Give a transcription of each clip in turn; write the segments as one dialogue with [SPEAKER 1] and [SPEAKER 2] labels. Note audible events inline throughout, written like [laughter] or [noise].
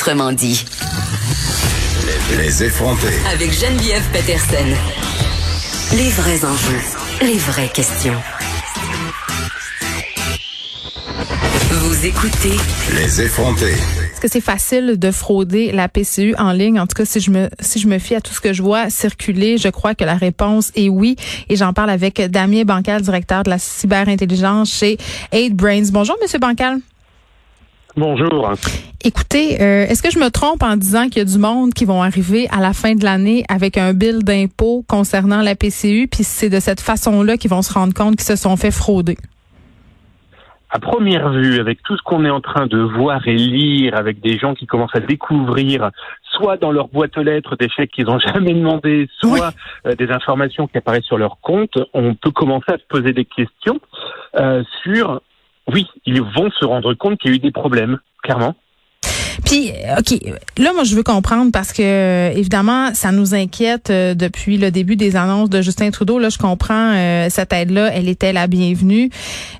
[SPEAKER 1] Autrement dit.
[SPEAKER 2] Les effronter.
[SPEAKER 1] Avec Geneviève Peterson. Les vrais enjeux. Les vraies questions. Vous écoutez.
[SPEAKER 2] Les effronter.
[SPEAKER 3] Est-ce que c'est facile de frauder la PCU en ligne? En tout cas, si je me, si je me fie à tout ce que je vois circuler, je crois que la réponse est oui. Et j'en parle avec Damien Bancal, directeur de la cyberintelligence chez 8 Brains. Bonjour, Monsieur Bancal.
[SPEAKER 4] Bonjour.
[SPEAKER 3] Écoutez, euh, est-ce que je me trompe en disant qu'il y a du monde qui vont arriver à la fin de l'année avec un bill d'impôt concernant la PCU, puis c'est de cette façon-là qu'ils vont se rendre compte qu'ils se sont fait frauder?
[SPEAKER 4] À première vue, avec tout ce qu'on est en train de voir et lire, avec des gens qui commencent à découvrir, soit dans leur boîte aux lettres des chèques qu'ils n'ont [laughs] jamais demandé, soit euh, des informations qui apparaissent sur leur compte, on peut commencer à se poser des questions euh, sur oui, ils vont se rendre compte qu'il y a eu des problèmes, clairement.
[SPEAKER 3] Puis, OK, là, moi, je veux comprendre parce que, évidemment, ça nous inquiète euh, depuis le début des annonces de Justin Trudeau. Là, je comprends euh, cette aide-là, elle était la bienvenue.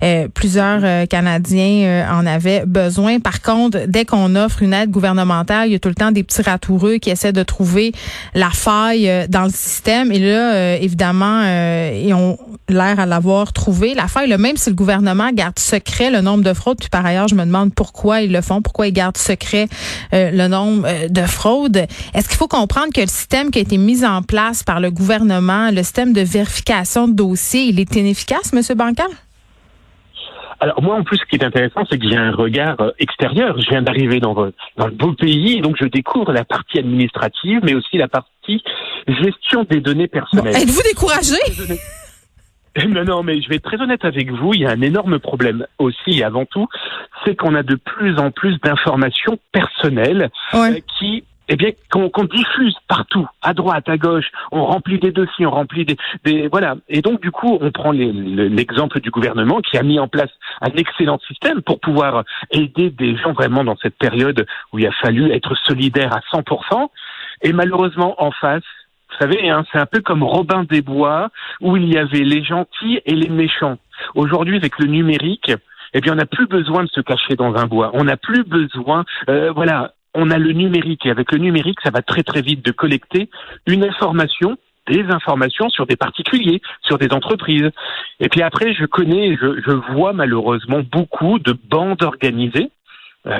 [SPEAKER 3] Euh, plusieurs Canadiens en avaient besoin. Par contre, dès qu'on offre une aide gouvernementale, il y a tout le temps des petits ratoureux qui essaient de trouver la faille dans le système. Et là, évidemment, ils ont l'air à l'avoir trouvé. La faille, là, même si le gouvernement garde secret le nombre de fraudes, puis par ailleurs, je me demande pourquoi ils le font, pourquoi ils gardent secret euh, le nombre euh, de fraudes. Est-ce qu'il faut comprendre que le système qui a été mis en place par le gouvernement, le système de vérification de dossiers, il est inefficace, Monsieur Bancal?
[SPEAKER 4] Alors moi, en plus, ce qui est intéressant, c'est que j'ai un regard euh, extérieur. Je viens d'arriver dans, dans le beau pays, donc je découvre la partie administrative, mais aussi la partie gestion des données personnelles.
[SPEAKER 3] Êtes-vous découragé? [laughs]
[SPEAKER 4] non, non, mais je vais être très honnête avec vous. Il y a un énorme problème aussi et avant tout, c'est qu'on a de plus en plus d'informations personnelles euh, qui eh bien, qu'on diffuse partout, à droite, à gauche, on remplit des dossiers, on remplit des, des voilà. Et donc, du coup, on prend l'exemple du gouvernement qui a mis en place un excellent système pour pouvoir aider des gens vraiment dans cette période où il a fallu être solidaire à 100%. Et malheureusement, en face, vous savez, hein, c'est un peu comme Robin des Bois, où il y avait les gentils et les méchants. Aujourd'hui, avec le numérique, eh bien, on n'a plus besoin de se cacher dans un bois. On n'a plus besoin, euh, voilà, on a le numérique. Et avec le numérique, ça va très très vite de collecter une information des informations sur des particuliers, sur des entreprises. Et puis après, je connais, je, je vois malheureusement beaucoup de bandes organisées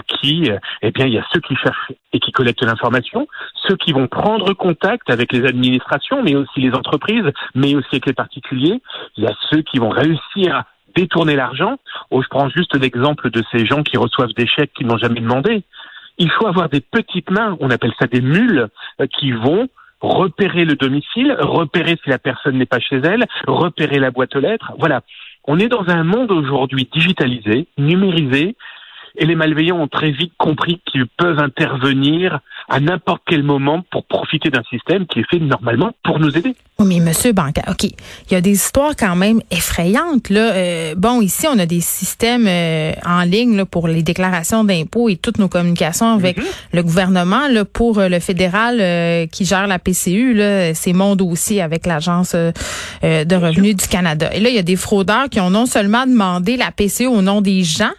[SPEAKER 4] qui, euh, eh bien, il y a ceux qui cherchent et qui collectent l'information, ceux qui vont prendre contact avec les administrations, mais aussi les entreprises, mais aussi avec les particuliers. Il y a ceux qui vont réussir à détourner l'argent. Oh, je prends juste l'exemple de ces gens qui reçoivent des chèques qu'ils n'ont jamais demandé. Il faut avoir des petites mains, on appelle ça des mules, euh, qui vont repérer le domicile, repérer si la personne n'est pas chez elle, repérer la boîte aux lettres. Voilà. On est dans un monde aujourd'hui digitalisé, numérisé, et les malveillants ont très vite compris qu'ils peuvent intervenir à n'importe quel moment pour profiter d'un système qui est fait normalement pour nous aider.
[SPEAKER 3] Oui, mais Monsieur Banca, OK, il y a des histoires quand même effrayantes. Là. Euh, bon, ici, on a des systèmes euh, en ligne là, pour les déclarations d'impôts et toutes nos communications avec mhm. le gouvernement. Là, pour euh, le fédéral qui gère la PCU, c'est mon dossier avec l'Agence de revenus du Canada. Et là, il y a des fraudeurs qui ont non seulement demandé la PCU au nom des gens,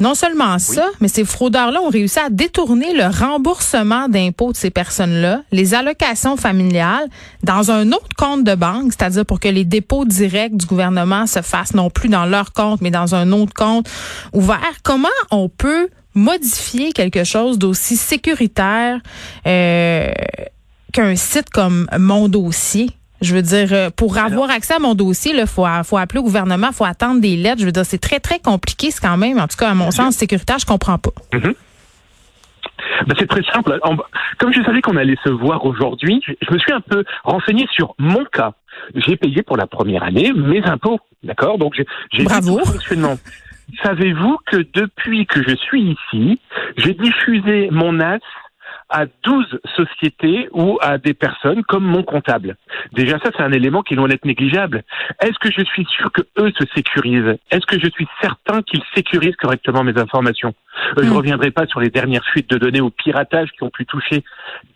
[SPEAKER 3] non seulement ça, mais ces fraudeurs-là ont réussi à détourner le remboursement d'impôts de ces personnes-là, les allocations familiales, dans un autre compte de banque, c'est-à-dire pour que les dépôts directs du gouvernement se fassent non plus dans leur compte, mais dans un autre compte ouvert. Comment on peut modifier quelque chose d'aussi sécuritaire euh, qu'un site comme Mon Dossier? Je veux dire, euh, pour avoir accès à mon dossier, il faut, faut appeler au gouvernement, il faut attendre des lettres. Je veux dire, c'est très, très compliqué, c'est quand même, en tout cas, à mon sens, sécuritaire, je comprends pas.
[SPEAKER 4] Mm-hmm. Ben, c'est très simple. Comme je savais qu'on allait se voir aujourd'hui, je me suis un peu renseigné sur mon cas. J'ai payé pour la première année mes impôts, d'accord? Donc j'ai
[SPEAKER 3] Bravo.
[SPEAKER 4] fonctionnement. Savez-vous que depuis que je suis ici, j'ai diffusé mon as à 12 sociétés ou à des personnes comme mon comptable. Déjà ça, c'est un élément qui est loin d'être négligeable. Est-ce que je suis sûr que eux se sécurisent? Est-ce que je suis certain qu'ils sécurisent correctement mes informations? Euh, Je ne hmm. reviendrai pas sur les dernières fuites de données ou piratage qui ont pu toucher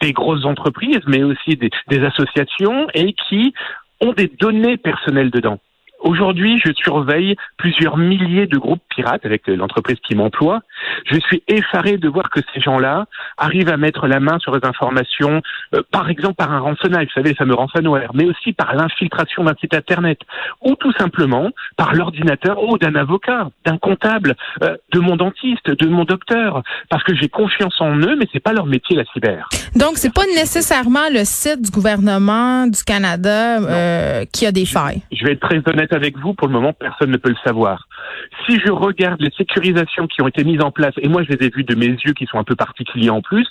[SPEAKER 4] des grosses entreprises, mais aussi des, des associations et qui ont des données personnelles dedans. Aujourd'hui, je surveille plusieurs milliers de groupes pirates avec l'entreprise qui m'emploie. Je suis effaré de voir que ces gens-là arrivent à mettre la main sur les informations, euh, par exemple par un rançonnage, vous savez, les fameux ransomware, mais aussi par l'infiltration d'un site internet, ou tout simplement par l'ordinateur ou d'un avocat, d'un comptable, euh, de mon dentiste, de mon docteur, parce que j'ai confiance en eux, mais c'est pas leur métier la cyber.
[SPEAKER 3] Donc c'est pas nécessairement le site du gouvernement du Canada euh, qui a des failles.
[SPEAKER 4] Je vais être très honnête avec vous, pour le moment, personne ne peut le savoir. Si je regarde les sécurisations qui ont été mises en place, et moi je les ai vues de mes yeux qui sont un peu particuliers en plus,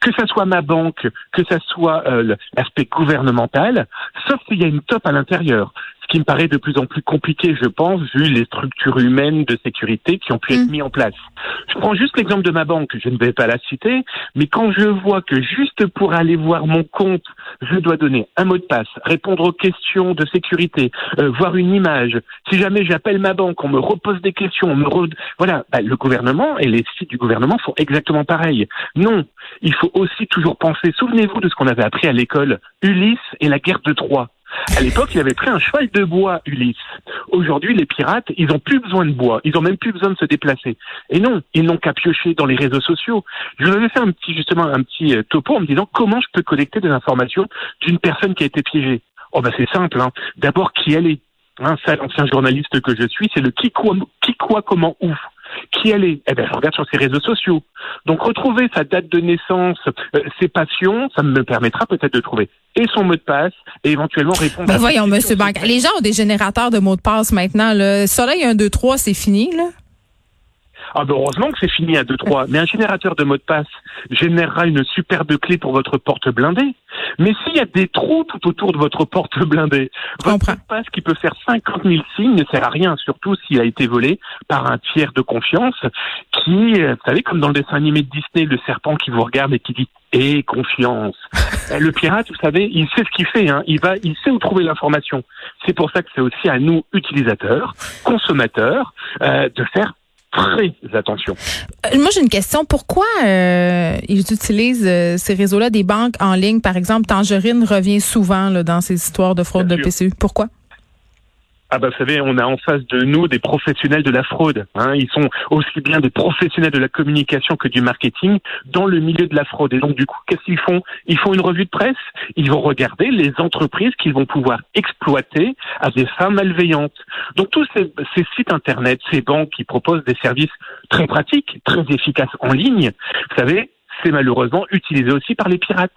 [SPEAKER 4] que ça soit ma banque, que ça soit euh, l'aspect gouvernemental, sauf qu'il y a une top à l'intérieur qui me paraît de plus en plus compliqué, je pense, vu les structures humaines de sécurité qui ont pu être mm. mises en place. Je prends juste l'exemple de ma banque, je ne vais pas la citer, mais quand je vois que juste pour aller voir mon compte, je dois donner un mot de passe, répondre aux questions de sécurité, euh, voir une image. Si jamais j'appelle ma banque, on me repose des questions, on me voilà, bah, le gouvernement et les sites du gouvernement font exactement pareil. Non, il faut aussi toujours penser. Souvenez-vous de ce qu'on avait appris à l'école, Ulysse et la guerre de Troie. À l'époque, il avait pris un cheval de bois, Ulysse. Aujourd'hui, les pirates, ils n'ont plus besoin de bois. Ils n'ont même plus besoin de se déplacer. Et non, ils n'ont qu'à piocher dans les réseaux sociaux. Je vous avais fait un petit, justement, un petit euh, topo en me disant comment je peux collecter des informations d'une personne qui a été piégée. Oh, bah, c'est simple, hein. D'abord, qui elle est. Hein, ça, l'ancien journaliste que je suis, c'est le qui quoi, qui quoi, comment, où qui elle est? Eh bien, je regarde sur ses réseaux sociaux. Donc, retrouver sa date de naissance, euh, ses passions, ça me permettra peut-être de trouver et son mot de passe et éventuellement répondre.
[SPEAKER 3] Ben voyons, Monsieur Banque, les gens ont des générateurs de mots de passe maintenant. Le Soleil 1, 2, 3, c'est fini, là?
[SPEAKER 4] Ah ben heureusement que c'est fini à 2-3. Mais un générateur de mot de passe générera une superbe clé pour votre porte blindée. Mais s'il y a des trous tout autour de votre porte blindée, votre mot de passe qui peut faire 50 000 signes ne sert à rien, surtout s'il a été volé par un tiers de confiance qui, euh, vous savez, comme dans le dessin animé de Disney, le serpent qui vous regarde et qui dit et eh, confiance. [laughs] Euh, le pirate, vous savez, il sait ce qu'il fait. Hein. Il va, il sait où trouver l'information. C'est pour ça que c'est aussi à nous, utilisateurs, consommateurs, euh, de faire très attention.
[SPEAKER 3] Euh, moi, j'ai une question. Pourquoi euh, ils utilisent euh, ces réseaux-là des banques en ligne? Par exemple, Tangerine revient souvent là, dans ces histoires de fraude de PCU. Pourquoi?
[SPEAKER 4] Ah bah vous savez, on a en face de nous des professionnels de la fraude. Hein. Ils sont aussi bien des professionnels de la communication que du marketing dans le milieu de la fraude. Et donc du coup, qu'est-ce qu'ils font? Ils font une revue de presse. Ils vont regarder les entreprises qu'ils vont pouvoir exploiter à des fins malveillantes. Donc tous ces, ces sites internet, ces banques qui proposent des services très pratiques, très efficaces en ligne, vous savez, c'est malheureusement utilisé aussi par les pirates.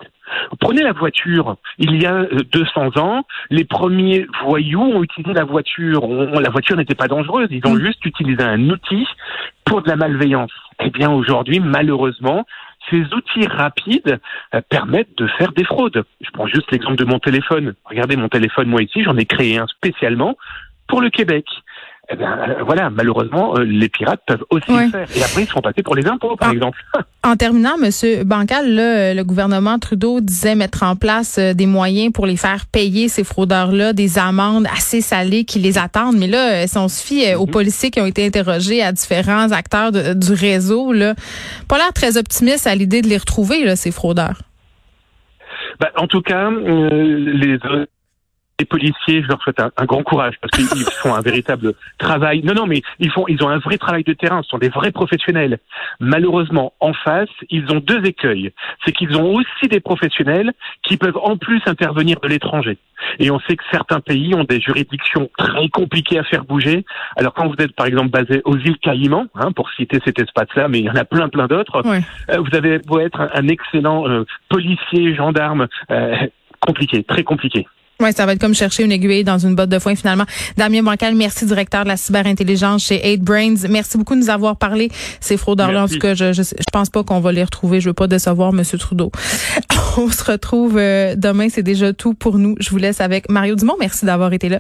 [SPEAKER 4] Prenez la voiture. Il y a 200 euh, ans, les premiers voyous ont utilisé la voiture. la voiture n'était pas dangereuse. Ils ont mm. juste utilisé un outil pour de la malveillance. Eh bien, aujourd'hui, malheureusement, ces outils rapides euh, permettent de faire des fraudes. Je prends juste l'exemple de mon téléphone. Regardez mon téléphone, moi ici, j'en ai créé un spécialement pour le Québec eh bien, euh, voilà, malheureusement, euh, les pirates peuvent aussi le faire. Et après, ils sont passés pour les impôts, par exemple. [laughs]
[SPEAKER 3] En terminant, Monsieur Bancal, le gouvernement Trudeau disait mettre en place euh, des moyens pour les faire payer ces fraudeurs-là, des amendes assez salées qui les attendent. Mais là, si on se fie aux mhm. policiers qui ont été interrogés à différents acteurs du réseau, là, pas l'air très optimiste à l'idée de les retrouver, là, ces fraudeurs.
[SPEAKER 4] Ben, en tout cas, les les policiers, je leur souhaite un, grand courage parce qu'ils [laughs] font un véritable travail. Non, non, mais ils font, ils ont un vrai travail de terrain. Ce sont des vrais professionnels. Malheureusement, en face, ils ont deux écueils. C'est qu'ils ont aussi des professionnels qui peuvent en plus intervenir de l'étranger. Et on sait que certains pays ont des juridictions très compliquées à faire bouger. Alors quand vous êtes par exemple basé aux îles Caïmans, hein, pour citer cet espace-là, mais il y en a plein plein d'autres, euh, vous avez beau être un, excellent euh, policier, gendarme, euh, compliqué, très compliqué.
[SPEAKER 3] Oui, ça va être comme chercher une aiguille dans une botte de foin finalement. Damien Bancal, merci, directeur de la cyberintelligence chez 8 Brains. Merci beaucoup de nous avoir parlé. Ces fraudeurs-là, en tout cas, je, je, pense pas qu'on va les retrouver. Je veux pas décevoir M. Trudeau. [laughs] On se retrouve euh, demain. C'est déjà tout pour nous. Je vous laisse avec Mario Dumont. Merci d'avoir été là.